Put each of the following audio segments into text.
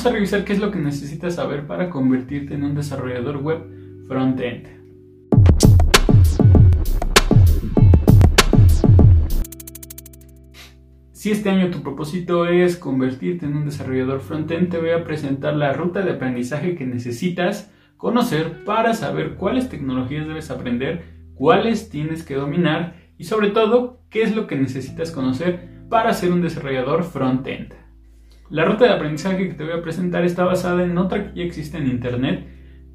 vamos a revisar qué es lo que necesitas saber para convertirte en un desarrollador web front-end. Si este año tu propósito es convertirte en un desarrollador front-end, te voy a presentar la ruta de aprendizaje que necesitas conocer para saber cuáles tecnologías debes aprender, cuáles tienes que dominar y sobre todo qué es lo que necesitas conocer para ser un desarrollador front-end. La ruta de aprendizaje que te voy a presentar está basada en otra que ya existe en internet,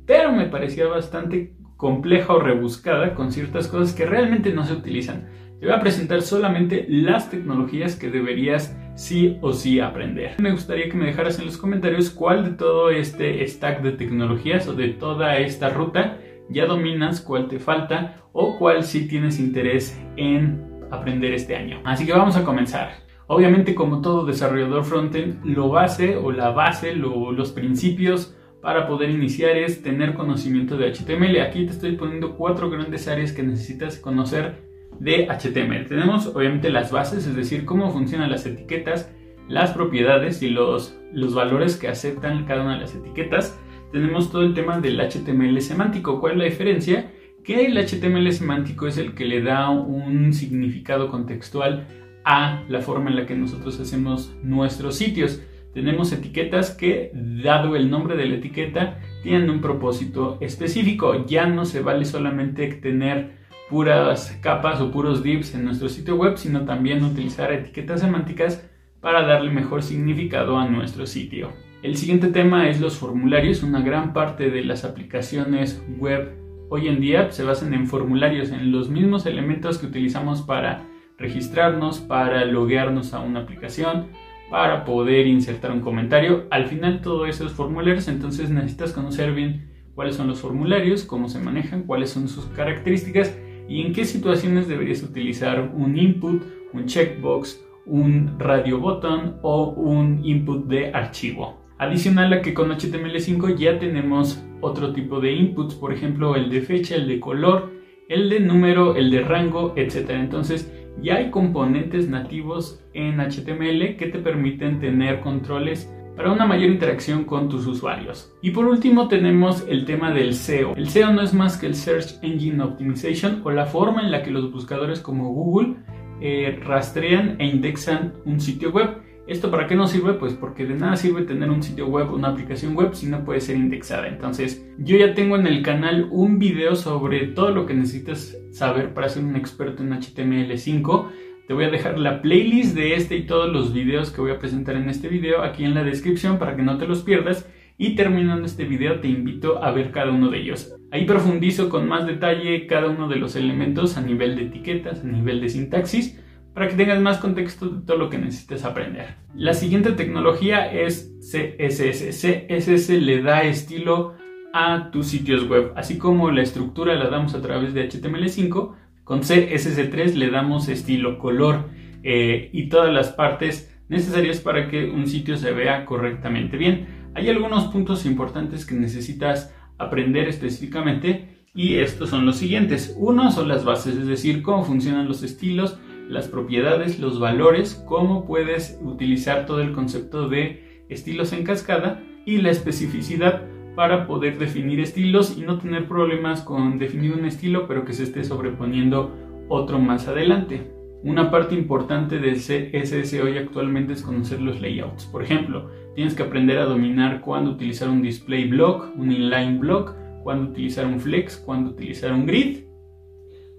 pero me parecía bastante compleja o rebuscada con ciertas cosas que realmente no se utilizan. Te voy a presentar solamente las tecnologías que deberías sí o sí aprender. Me gustaría que me dejaras en los comentarios cuál de todo este stack de tecnologías o de toda esta ruta ya dominas, cuál te falta o cuál sí tienes interés en aprender este año. Así que vamos a comenzar. Obviamente como todo desarrollador frontend, lo base o la base, los principios para poder iniciar es tener conocimiento de HTML. Aquí te estoy poniendo cuatro grandes áreas que necesitas conocer de HTML. Tenemos obviamente las bases, es decir, cómo funcionan las etiquetas, las propiedades y los, los valores que aceptan cada una de las etiquetas. Tenemos todo el tema del HTML semántico. ¿Cuál es la diferencia? Que el HTML semántico es el que le da un significado contextual a la forma en la que nosotros hacemos nuestros sitios. Tenemos etiquetas que, dado el nombre de la etiqueta, tienen un propósito específico. Ya no se vale solamente tener puras capas o puros divs en nuestro sitio web, sino también utilizar etiquetas semánticas para darle mejor significado a nuestro sitio. El siguiente tema es los formularios. Una gran parte de las aplicaciones web hoy en día se basan en formularios, en los mismos elementos que utilizamos para registrarnos, para loguearnos a una aplicación, para poder insertar un comentario. Al final todo eso es formularios, entonces necesitas conocer bien cuáles son los formularios, cómo se manejan, cuáles son sus características y en qué situaciones deberías utilizar un input, un checkbox, un radio button o un input de archivo. Adicional a que con HTML5 ya tenemos otro tipo de inputs, por ejemplo el de fecha, el de color, el de número, el de rango, etc. Entonces ya hay componentes nativos en HTML que te permiten tener controles para una mayor interacción con tus usuarios. Y por último tenemos el tema del SEO. El SEO no es más que el Search Engine Optimization o la forma en la que los buscadores como Google eh, rastrean e indexan un sitio web. ¿Esto para qué nos sirve? Pues porque de nada sirve tener un sitio web o una aplicación web si no puede ser indexada. Entonces, yo ya tengo en el canal un video sobre todo lo que necesitas saber para ser un experto en HTML5 te voy a dejar la playlist de este y todos los videos que voy a presentar en este video aquí en la descripción para que no te los pierdas. Y terminando este video te invito a ver cada uno de ellos. Ahí profundizo con más detalle cada uno de los elementos a nivel de etiquetas, a nivel de sintaxis, para que tengas más contexto de todo lo que necesites aprender. La siguiente tecnología es CSS. CSS le da estilo a tus sitios web, así como la estructura la damos a través de HTML5, con CSS3 le damos estilo, color eh, y todas las partes necesarias para que un sitio se vea correctamente bien. Hay algunos puntos importantes que necesitas aprender específicamente y estos son los siguientes. Uno son las bases, es decir, cómo funcionan los estilos, las propiedades, los valores, cómo puedes utilizar todo el concepto de estilos en cascada y la especificidad para poder definir estilos y no tener problemas con definir un estilo pero que se esté sobreponiendo otro más adelante. Una parte importante del CSS hoy actualmente es conocer los layouts. Por ejemplo, tienes que aprender a dominar cuándo utilizar un display block, un inline block, cuándo utilizar un flex, cuándo utilizar un grid,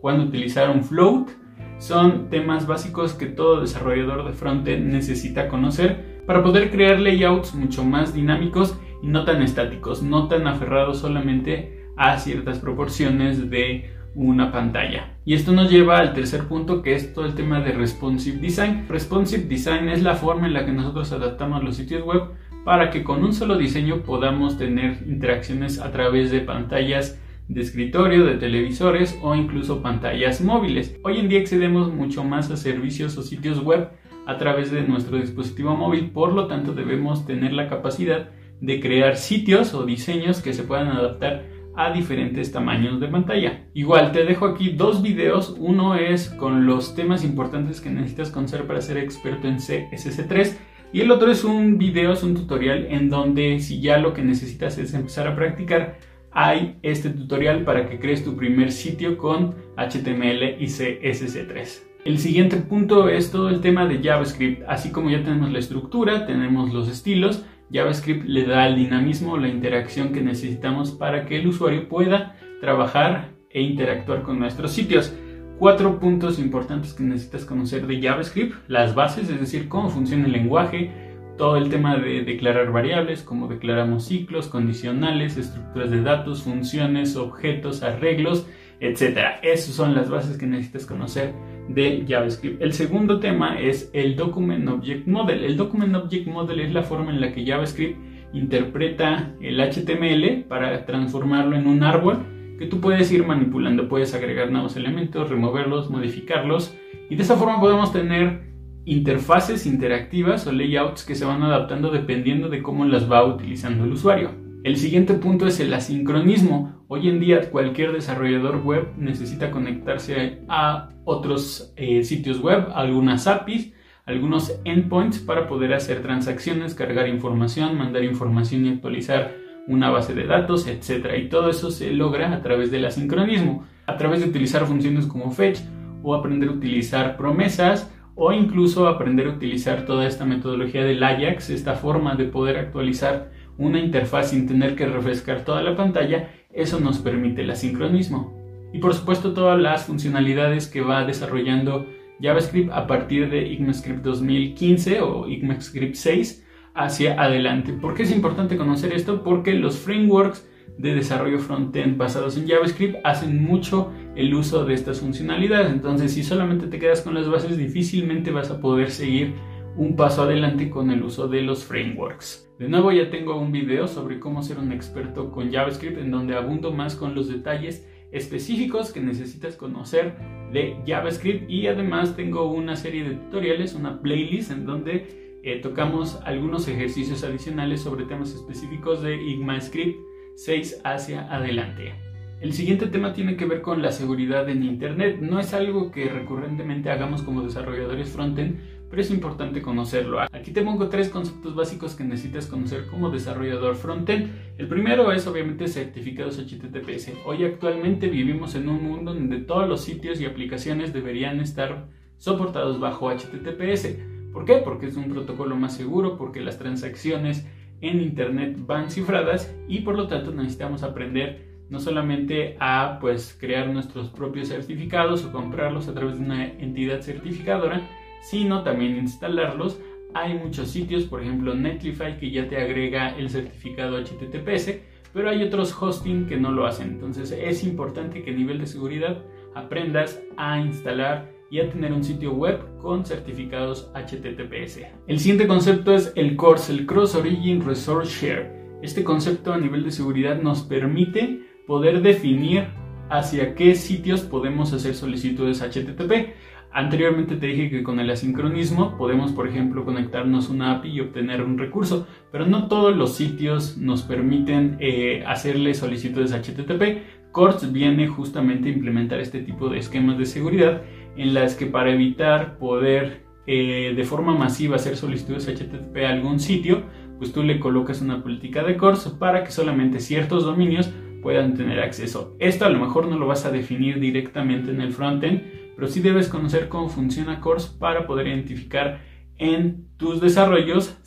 cuándo utilizar un float. Son temas básicos que todo desarrollador de frontend necesita conocer para poder crear layouts mucho más dinámicos y no tan estáticos, no tan aferrados solamente a ciertas proporciones de una pantalla. Y esto nos lleva al tercer punto que es todo el tema de responsive design. Responsive design es la forma en la que nosotros adaptamos los sitios web para que con un solo diseño podamos tener interacciones a través de pantallas de escritorio, de televisores o incluso pantallas móviles. Hoy en día accedemos mucho más a servicios o sitios web a través de nuestro dispositivo móvil, por lo tanto debemos tener la capacidad de crear sitios o diseños que se puedan adaptar a diferentes tamaños de pantalla. Igual te dejo aquí dos videos, uno es con los temas importantes que necesitas conocer para ser experto en CSS3 y el otro es un video, es un tutorial en donde si ya lo que necesitas es empezar a practicar, hay este tutorial para que crees tu primer sitio con HTML y CSS3. El siguiente punto es todo el tema de JavaScript. Así como ya tenemos la estructura, tenemos los estilos, JavaScript le da el dinamismo, la interacción que necesitamos para que el usuario pueda trabajar e interactuar con nuestros sitios. Cuatro puntos importantes que necesitas conocer de JavaScript, las bases, es decir, cómo funciona el lenguaje, todo el tema de declarar variables, cómo declaramos ciclos, condicionales, estructuras de datos, funciones, objetos, arreglos, etc. Esas son las bases que necesitas conocer de JavaScript. El segundo tema es el Document Object Model. El Document Object Model es la forma en la que JavaScript interpreta el HTML para transformarlo en un árbol que tú puedes ir manipulando. Puedes agregar nuevos elementos, removerlos, modificarlos y de esa forma podemos tener interfaces interactivas o layouts que se van adaptando dependiendo de cómo las va utilizando el usuario. El siguiente punto es el asincronismo. Hoy en día cualquier desarrollador web necesita conectarse a otros eh, sitios web, algunas APIs, algunos endpoints para poder hacer transacciones, cargar información, mandar información y actualizar una base de datos, etc. Y todo eso se logra a través del asincronismo, a través de utilizar funciones como fetch o aprender a utilizar promesas o incluso aprender a utilizar toda esta metodología del Ajax, esta forma de poder actualizar una interfaz sin tener que refrescar toda la pantalla, eso nos permite el asincronismo. Y por supuesto todas las funcionalidades que va desarrollando JavaScript a partir de ECMAScript 2015 o ECMAScript 6 hacia adelante. ¿Por qué es importante conocer esto? Porque los frameworks de desarrollo frontend basados en JavaScript hacen mucho el uso de estas funcionalidades. Entonces, si solamente te quedas con las bases, difícilmente vas a poder seguir un paso adelante con el uso de los frameworks. De nuevo ya tengo un video sobre cómo ser un experto con JavaScript en donde abundo más con los detalles específicos que necesitas conocer de JavaScript y además tengo una serie de tutoriales, una playlist en donde eh, tocamos algunos ejercicios adicionales sobre temas específicos de ECMAScript 6 hacia adelante. El siguiente tema tiene que ver con la seguridad en Internet. No es algo que recurrentemente hagamos como desarrolladores frontend, pero es importante conocerlo. Aquí te pongo tres conceptos básicos que necesitas conocer como desarrollador frontend. El primero es obviamente certificados HTTPS. Hoy actualmente vivimos en un mundo donde todos los sitios y aplicaciones deberían estar soportados bajo HTTPS. ¿Por qué? Porque es un protocolo más seguro, porque las transacciones en Internet van cifradas y por lo tanto necesitamos aprender no solamente a pues crear nuestros propios certificados o comprarlos a través de una entidad certificadora, sino también instalarlos. Hay muchos sitios, por ejemplo Netlify que ya te agrega el certificado HTTPS, pero hay otros hosting que no lo hacen. Entonces es importante que a nivel de seguridad aprendas a instalar y a tener un sitio web con certificados HTTPS. El siguiente concepto es el CORS, el Cross Origin Resource Share. Este concepto a nivel de seguridad nos permite poder definir hacia qué sitios podemos hacer solicitudes HTTP. Anteriormente te dije que con el asincronismo podemos, por ejemplo, conectarnos una API y obtener un recurso, pero no todos los sitios nos permiten eh, hacerle solicitudes HTTP. CORS viene justamente a implementar este tipo de esquemas de seguridad en las que para evitar poder eh, de forma masiva hacer solicitudes HTTP a algún sitio, pues tú le colocas una política de CORS para que solamente ciertos dominios puedan tener acceso. Esto a lo mejor no lo vas a definir directamente en el frontend, pero sí debes conocer cómo funciona CORS para poder identificar en tus desarrollos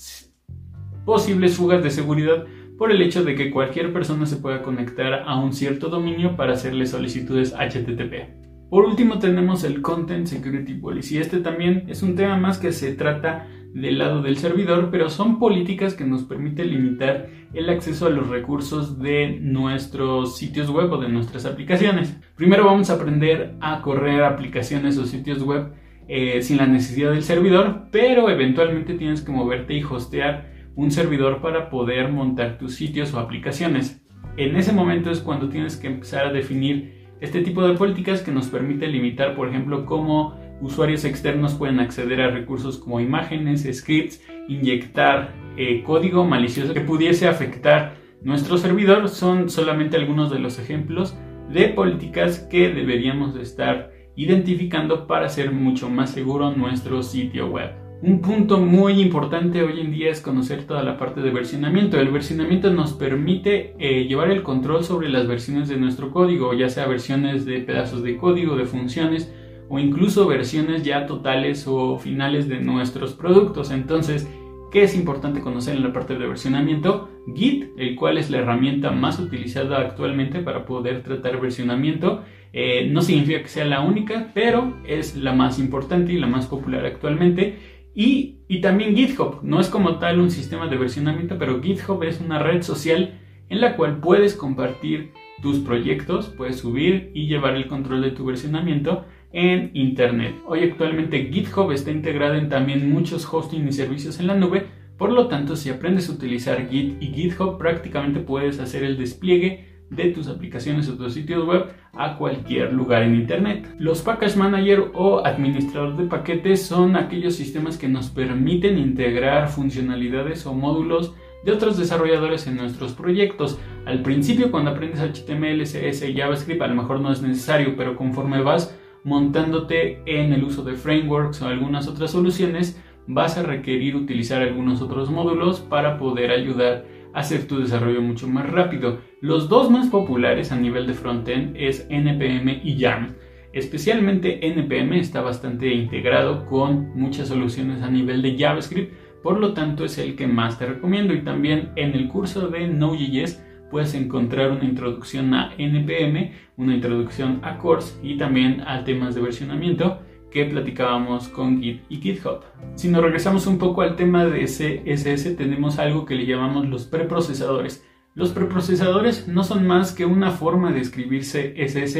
posibles fugas de seguridad por el hecho de que cualquier persona se pueda conectar a un cierto dominio para hacerle solicitudes HTTP. Por último tenemos el Content Security Policy. Este también es un tema más que se trata del lado del servidor, pero son políticas que nos permiten limitar el acceso a los recursos de nuestros sitios web o de nuestras aplicaciones. Primero vamos a aprender a correr aplicaciones o sitios web eh, sin la necesidad del servidor, pero eventualmente tienes que moverte y hostear un servidor para poder montar tus sitios o aplicaciones. En ese momento es cuando tienes que empezar a definir este tipo de políticas que nos permite limitar, por ejemplo, cómo usuarios externos pueden acceder a recursos como imágenes, scripts, inyectar eh, código malicioso que pudiese afectar nuestro servidor, son solamente algunos de los ejemplos de políticas que deberíamos estar identificando para hacer mucho más seguro nuestro sitio web. Un punto muy importante hoy en día es conocer toda la parte de versionamiento. El versionamiento nos permite eh, llevar el control sobre las versiones de nuestro código, ya sea versiones de pedazos de código, de funciones o incluso versiones ya totales o finales de nuestros productos. Entonces, ¿qué es importante conocer en la parte de versionamiento? Git, el cual es la herramienta más utilizada actualmente para poder tratar versionamiento. Eh, no significa que sea la única, pero es la más importante y la más popular actualmente. Y, también GitHub, no es como tal un sistema de versionamiento, pero GitHub es una red social en la cual puedes compartir tus proyectos, puedes subir y llevar el control de tu versionamiento en Internet. Hoy actualmente GitHub está integrado en también muchos hosting y servicios en la nube, por lo tanto si aprendes a utilizar Git y GitHub prácticamente puedes hacer el despliegue de tus aplicaciones o tus sitios web a cualquier lugar en Internet. Los Package Manager o administrador de paquetes son aquellos sistemas que nos permiten integrar funcionalidades o módulos de otros desarrolladores en nuestros proyectos. Al principio cuando aprendes HTML, CSS y JavaScript a lo mejor no es necesario, pero conforme vas montándote en el uso de frameworks o algunas otras soluciones, vas a requerir utilizar algunos otros módulos para poder ayudar hacer tu desarrollo mucho más rápido. Los dos más populares a nivel de frontend es NPM y YARN. Especialmente NPM está bastante integrado con muchas soluciones a nivel de JavaScript, por lo tanto es el que más te recomiendo y también en el curso de Node.js puedes encontrar una introducción a NPM, una introducción a Course y también a temas de versionamiento que platicábamos con Git y GitHub. Si nos regresamos un poco al tema de CSS, tenemos algo que le llamamos los preprocesadores. Los preprocesadores no son más que una forma de escribir CSS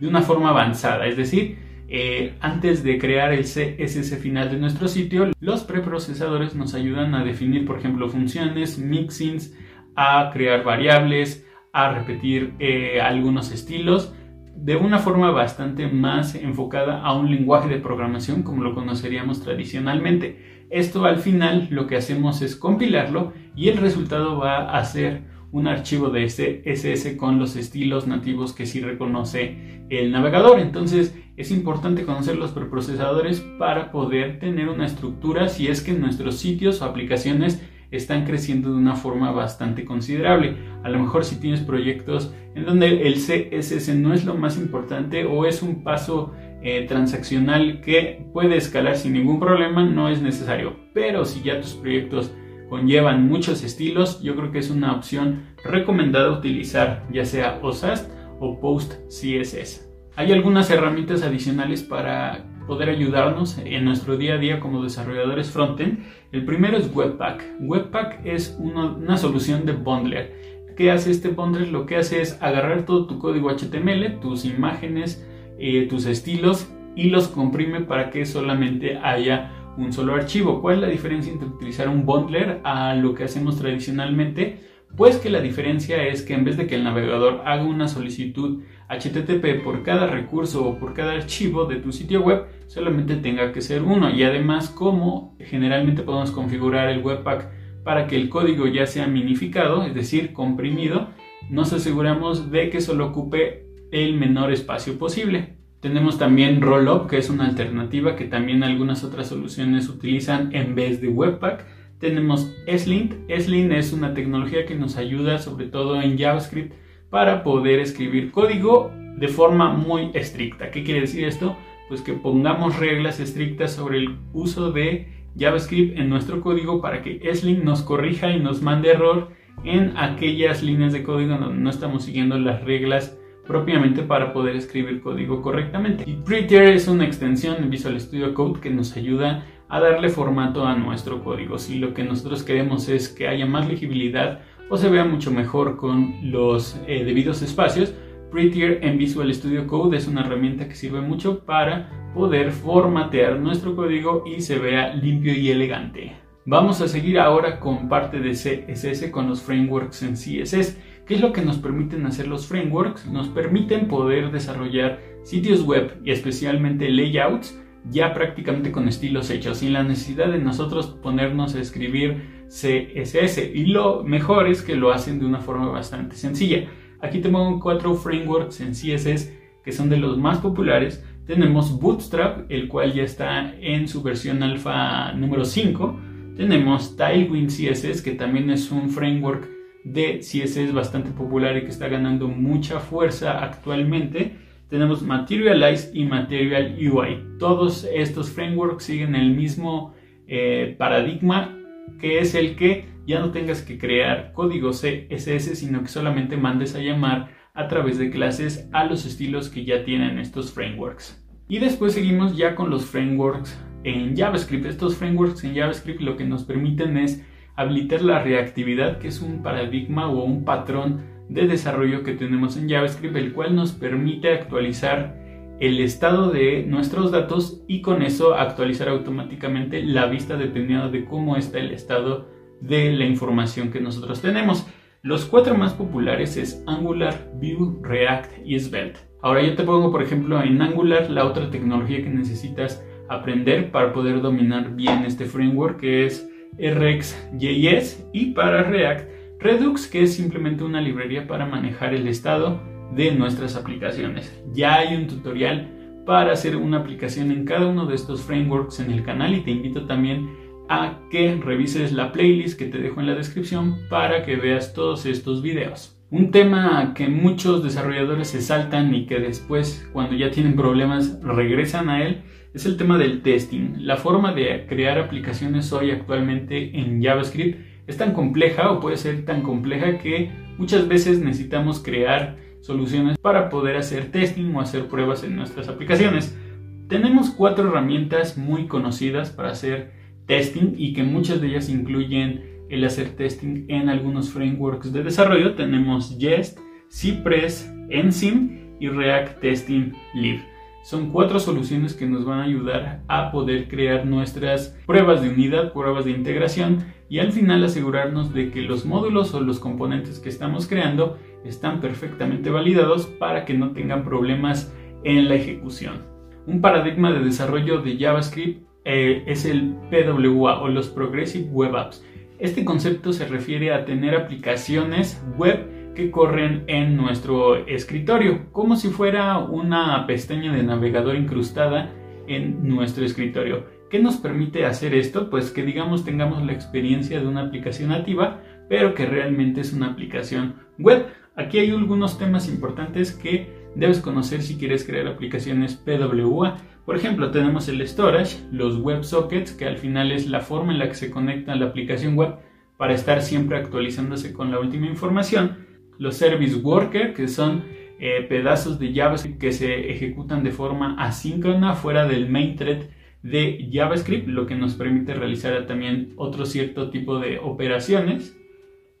de una forma avanzada, es decir, eh, antes de crear el CSS final de nuestro sitio, los preprocesadores nos ayudan a definir, por ejemplo, funciones, mixins, a crear variables, a repetir eh, algunos estilos de una forma bastante más enfocada a un lenguaje de programación como lo conoceríamos tradicionalmente. Esto al final lo que hacemos es compilarlo y el resultado va a ser un archivo de CSS con los estilos nativos que sí reconoce el navegador. Entonces es importante conocer los preprocesadores para poder tener una estructura si es que nuestros sitios o aplicaciones están creciendo de una forma bastante considerable. A lo mejor si tienes proyectos en donde el CSS no es lo más importante o es un paso eh, transaccional que puede escalar sin ningún problema, no es necesario. Pero si ya tus proyectos conllevan muchos estilos, yo creo que es una opción recomendada utilizar ya sea OSAST o PostCSS. Hay algunas herramientas adicionales para poder ayudarnos en nuestro día a día como desarrolladores frontend. El primero es Webpack. Webpack es una, solución de bundler. ¿Qué hace este bundler? Lo que hace es agarrar todo tu código HTML, tus imágenes, eh, tus estilos y los comprime para que solamente haya un solo archivo. ¿Cuál es la diferencia entre utilizar un bundler a lo que hacemos tradicionalmente? Pues que la diferencia es que en vez de que el navegador haga una solicitud HTTP por cada recurso o por cada archivo de tu sitio web, solamente tenga que ser uno. Y además, como generalmente podemos configurar el Webpack para que el código ya sea minificado, es decir, comprimido, nos aseguramos de que solo ocupe el menor espacio posible. Tenemos también Rollup, que es una alternativa que también algunas otras soluciones utilizan en vez de Webpack tenemos Slint. Slint es una tecnología que nos ayuda sobre todo en JavaScript para poder escribir código de forma muy estricta. ¿Qué quiere decir esto? Pues que pongamos reglas estrictas sobre el uso de JavaScript en nuestro código para que Slint nos corrija y nos mande error en aquellas líneas de código donde no estamos siguiendo las reglas propiamente para poder escribir código correctamente. Y Prettier es una extensión de Visual Studio Code que nos ayuda a darle formato a nuestro código. Si lo que nosotros queremos es que haya más legibilidad o se vea mucho mejor con los eh, debidos espacios, Prettier en Visual Studio Code es una herramienta que sirve mucho para poder formatear nuestro código y se vea limpio y elegante. Vamos a seguir ahora con parte de CSS con los frameworks en CSS. ¿Qué es lo que nos permiten hacer los frameworks? Nos permiten poder desarrollar sitios web y especialmente layouts ya prácticamente con estilos hechos, sin la necesidad de nosotros ponernos a escribir CSS. Y lo mejor es que lo hacen de una forma bastante sencilla. Aquí tengo cuatro frameworks en CSS que son de los más populares. tenemos Bootstrap, el cual ya está en su versión alfa número 5. Tenemos Tailwind CSS, que también es un framework de CSS bastante popular y que está ganando mucha fuerza actualmente. Tenemos Materialize y Material UI. Todos estos frameworks siguen el mismo eh, paradigma que es el que ya no tengas que crear código CSS, sino que solamente mandes a llamar a través de clases a los estilos que ya tienen estos frameworks. Y después seguimos ya con los frameworks en JavaScript. Estos frameworks en JavaScript lo que nos permiten es habilitar la reactividad, que es un paradigma o un patrón de desarrollo que tenemos en JavaScript, el cual nos permite actualizar el estado de nuestros datos y con eso actualizar automáticamente la vista dependiendo de cómo está el estado de la información que nosotros tenemos. Los cuatro más populares es Angular, Vue, React y Svelte. Ahora yo te pongo por ejemplo en Angular la otra tecnología que necesitas aprender para poder dominar bien este framework que es RxJS y para React Redux que es simplemente una librería para manejar el estado de nuestras aplicaciones. Ya hay un tutorial para hacer una aplicación en cada uno de estos frameworks en el canal y te invito también a que revises la playlist que te dejo en la descripción para que veas todos estos videos. Un tema que muchos desarrolladores se saltan y que después cuando ya tienen problemas regresan a él es el tema del testing. La forma de crear aplicaciones hoy actualmente en JavaScript es tan compleja o puede ser tan compleja que muchas veces necesitamos crear soluciones para poder hacer testing o hacer pruebas en nuestras aplicaciones. Tenemos cuatro herramientas muy conocidas para hacer testing y que muchas de ellas incluyen el hacer testing en algunos frameworks de desarrollo. Tenemos Jest, Cypress, Enzyme y React Testing Live. Son cuatro soluciones que nos van a ayudar a poder crear nuestras pruebas de unidad, pruebas de integración y al final asegurarnos de que los módulos o los componentes que estamos creando están perfectamente validados para que no tengan problemas en la ejecución. Un paradigma de desarrollo de JavaScript eh, es el PWA o los Progressive Web Apps. Este concepto se refiere a tener aplicaciones web que corren en nuestro escritorio, como si fuera una pestaña de navegador incrustada en nuestro escritorio. ¿Qué nos permite hacer esto? Pues que digamos tengamos la experiencia de una aplicación nativa, pero que realmente es una aplicación web. Aquí hay algunos temas importantes que debes conocer si quieres crear aplicaciones PWA. Por ejemplo, tenemos el storage, los WebSockets, que al final es la forma en la que se conecta la aplicación web para estar siempre actualizándose con la última información. Los Service Worker, que son eh, pedazos de JavaScript que se ejecutan de forma asíncrona fuera del main thread de JavaScript, lo que nos permite realizar también otro cierto tipo de operaciones.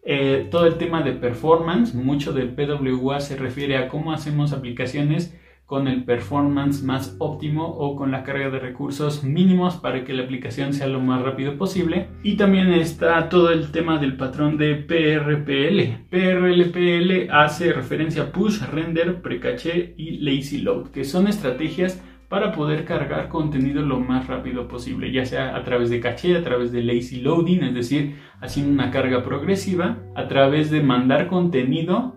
Eh, todo el tema de performance, mucho del PWA se refiere a cómo hacemos aplicaciones con el performance más óptimo o con la carga de recursos mínimos para que la aplicación sea lo más rápido posible. Y también está todo el tema del patrón de PRPL. PRLPL hace referencia a push, render, precaché y lazy load, que son estrategias para poder cargar contenido lo más rápido posible, ya sea a través de caché, a través de lazy loading, es decir, haciendo una carga progresiva, a través de mandar contenido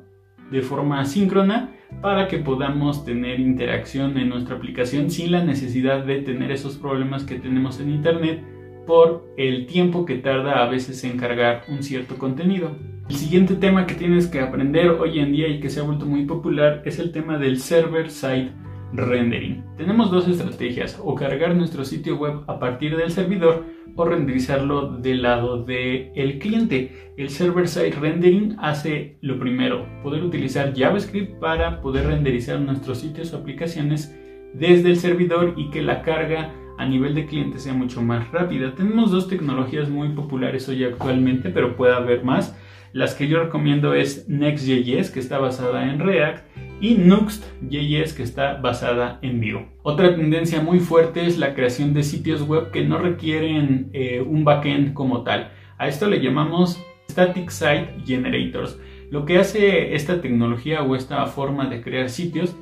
de forma asíncrona para que podamos tener interacción en nuestra aplicación sin la necesidad de tener esos problemas que tenemos en Internet por el tiempo que tarda a veces en cargar un cierto contenido. El siguiente tema que tienes que aprender hoy en día y que se ha vuelto muy popular es el tema del server-side rendering. Tenemos dos estrategias, o cargar nuestro sitio web a partir del servidor o renderizarlo del lado del el cliente. El server-side rendering hace lo primero, poder utilizar JavaScript para poder renderizar nuestros sitios o aplicaciones desde el servidor y que la carga a nivel de cliente sea mucho más rápida. Tenemos dos tecnologías muy populares hoy actualmente, pero puede haber más. Las que yo recomiendo es Next.js, que está basada en React, y Nuxt.js, que está basada en Vue. Otra tendencia muy fuerte es la creación de sitios web que no requieren eh, un backend como tal. A esto le llamamos Static Site Generators. Lo que hace esta tecnología o esta forma de crear sitios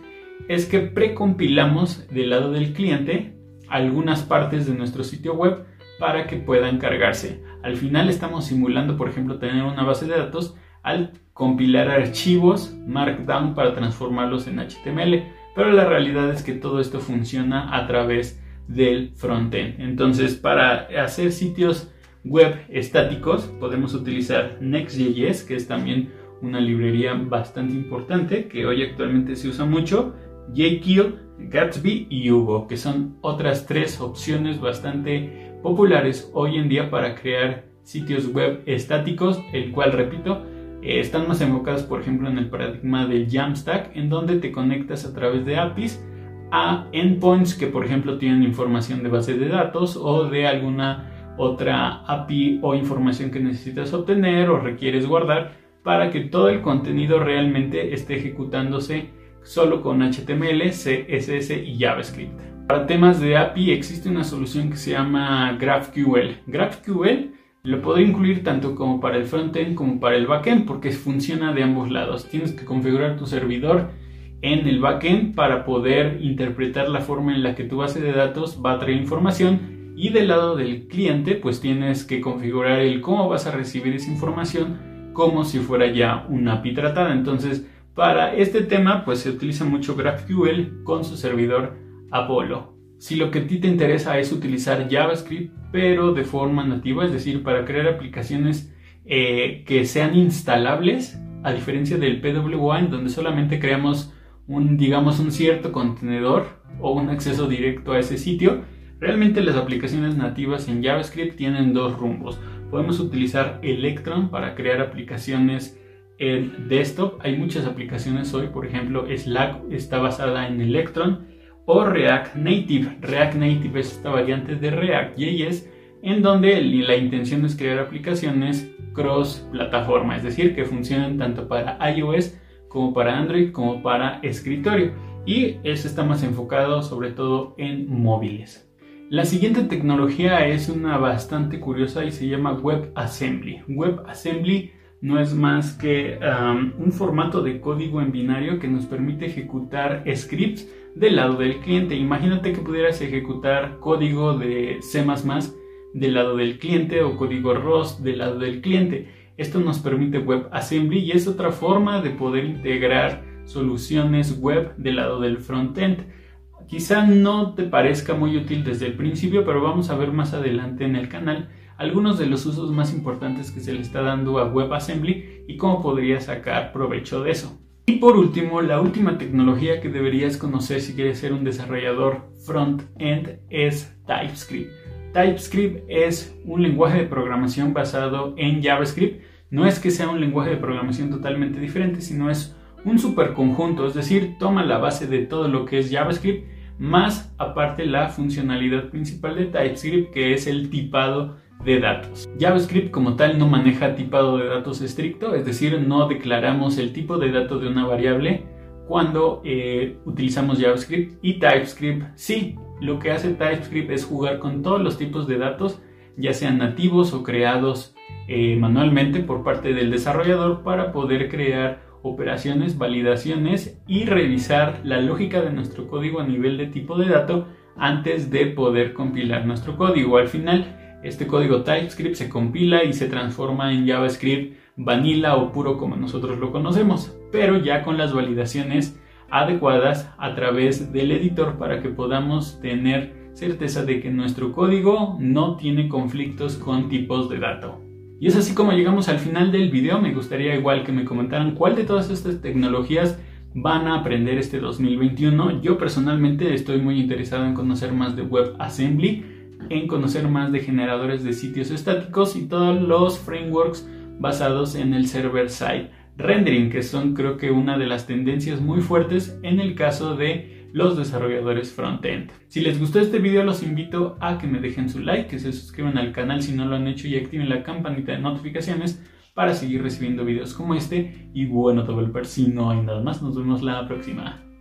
es que precompilamos del lado del cliente algunas partes de nuestro sitio web para que puedan cargarse. Al final estamos simulando, por ejemplo, tener una base de datos al compilar archivos Markdown para transformarlos en HTML. pero la realidad es que todo esto funciona a través del frontend. Entonces, para hacer sitios web estáticos, podemos utilizar Next.js, que es también una librería bastante importante que hoy actualmente se usa mucho, JKill, Gatsby y Hugo, que son otras tres opciones bastante populares hoy en día para crear sitios web estáticos, el cual, repito, eh, están más enfocados, por ejemplo, en el paradigma del Jamstack, en donde te conectas a través de APIs a endpoints que, por ejemplo, tienen información de base de datos o de alguna otra API o información que necesitas obtener o requieres guardar para que todo el contenido realmente esté ejecutándose solo con HTML, CSS y JavaScript. Para temas de API existe una solución que se llama GraphQL. GraphQL lo podría incluir tanto como para el frontend como para el backend porque funciona de ambos lados. Tienes que configurar tu servidor en el backend para poder interpretar la forma en la que tu base de datos va a traer información y del lado del cliente pues tienes que configurar el cómo vas a recibir esa información como si fuera ya una API tratada. Entonces para este tema pues se utiliza mucho GraphQL con su servidor Apollo. Si lo que a ti te interesa es utilizar JavaScript pero de forma nativa, es decir, para crear aplicaciones eh, que sean instalables, a diferencia del PWA donde solamente creamos un, digamos, un cierto contenedor o un acceso directo a ese sitio, realmente las aplicaciones nativas en JavaScript tienen dos rumbos. Podemos utilizar Electron para crear aplicaciones en desktop. Hay muchas aplicaciones hoy, por ejemplo, Slack está basada en Electron o React Native. React Native es esta variante de React.js en donde la intención es crear aplicaciones cross plataforma, es decir, que funcionen tanto para iOS como para Android como para escritorio y eso está más enfocado sobre todo en móviles. La siguiente tecnología es una bastante curiosa y se llama WebAssembly. WebAssembly no es más que um, un formato de código en binario que nos permite ejecutar scripts del lado del cliente. Imagínate que pudieras ejecutar código de C++ del lado del cliente o código ROS del lado del cliente. Esto nos permite WebAssembly y es otra forma de poder integrar soluciones web del lado del frontend. Quizá no te parezca muy útil desde el principio, pero vamos a ver más adelante en el canal algunos de los usos más importantes que se le está dando a WebAssembly y cómo podrías sacar provecho de eso. Y por último, la última tecnología que deberías conocer si quieres ser un desarrollador front-end es TypeScript. TypeScript es un lenguaje de programación basado en JavaScript. No es que sea un lenguaje de programación totalmente diferente, sino es un superconjunto, es decir, toma la base de todo lo que es JavaScript, más aparte la funcionalidad principal de TypeScript, que es el tipado datos. JavaScript como tal no maneja tipado de datos estricto, es decir, no declaramos el tipo de dato de una variable cuando eh, utilizamos JavaScript y TypeScript sí. Lo que hace TypeScript es jugar con todos los tipos de datos, ya sean nativos o creados eh, manualmente por parte del desarrollador para poder crear operaciones, validaciones y revisar la lógica de nuestro código a nivel de tipo de dato antes de poder compilar nuestro código. Al final, este código TypeScript se compila y se transforma en JavaScript vanilla o puro como nosotros lo conocemos, pero ya con las validaciones adecuadas a través del editor para que podamos tener certeza de que nuestro código no tiene conflictos con tipos de datos. Y es así como llegamos al final del video. Me gustaría igual que me comentaran cuál de todas estas tecnologías van a aprender este 2021. Yo personalmente estoy muy interesado en conocer más de WebAssembly, en conocer más de generadores de sitios estáticos y todos los frameworks basados en el server side rendering, que son creo que una de las tendencias muy fuertes en el caso de los desarrolladores frontend. Si les gustó este video los invito a que me dejen su like, que se suscriban al canal si no lo han hecho y activen la campanita de notificaciones para seguir recibiendo videos como este. Y bueno, Developer, si no hay nada más, nos vemos la próxima.